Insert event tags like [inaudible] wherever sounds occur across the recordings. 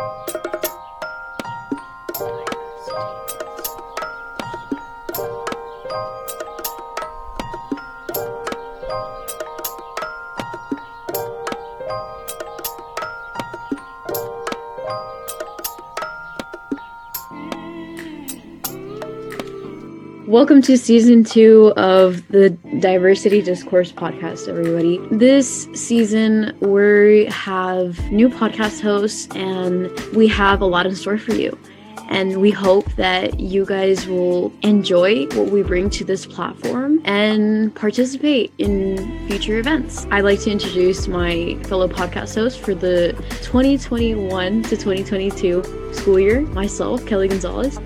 Thank you. Welcome to season two of the Diversity Discourse podcast, everybody. This season, we have new podcast hosts and we have a lot in store for you. And we hope that you guys will enjoy what we bring to this platform and participate in future events. I'd like to introduce my fellow podcast host for the 2021 to 2022 school year, myself, Kelly Gonzalez.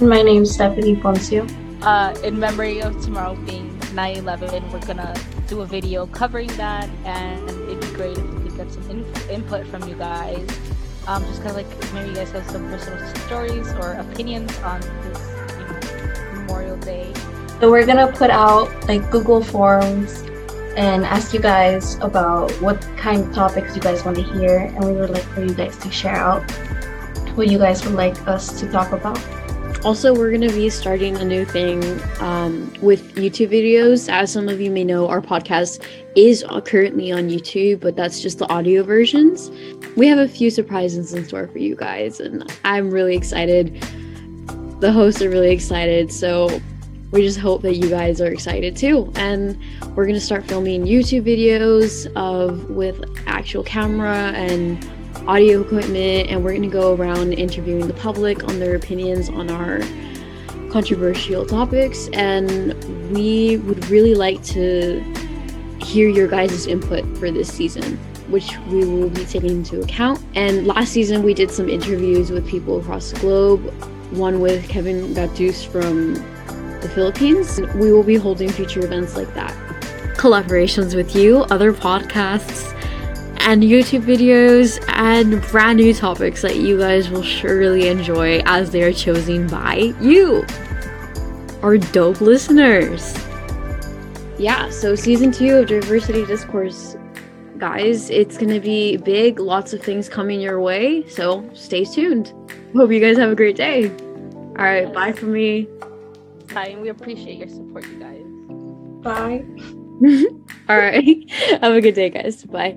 My name's Stephany Poncio. Uh, in memory of tomorrow being 9-11, we're gonna do a video covering that, and it'd be great if we could get some in- input from you guys. Um, just kind of like maybe you guys have some personal stories or opinions on this you know, Memorial Day. So we're gonna put out like Google Forms and ask you guys about what kind of topics you guys want to hear, and we would like for you guys to share out what you guys would like us to talk about. Also, we're going to be starting a new thing um, with YouTube videos. As some of you may know, our podcast is currently on YouTube, but that's just the audio versions. We have a few surprises in store for you guys, and I'm really excited. The hosts are really excited, so we just hope that you guys are excited too. And we're going to start filming YouTube videos of with actual camera and audio equipment, and we're going to go around interviewing the public on their opinions on our controversial topics. And we would really like to hear your guys' input for this season, which we will be taking into account. And last season, we did some interviews with people across the globe, one with Kevin Gatus from the Philippines. We will be holding future events like that. Collaborations with you, other podcasts, and YouTube videos and brand new topics that you guys will surely enjoy as they are chosen by you, our dope listeners. Yeah, so season two of Diversity Discourse, guys, it's gonna be big, lots of things coming your way, so stay tuned. Hope you guys have a great day. All right, bye from me. Bye, and we appreciate your support, you guys. Bye. [laughs] All right, [laughs] have a good day, guys. Bye.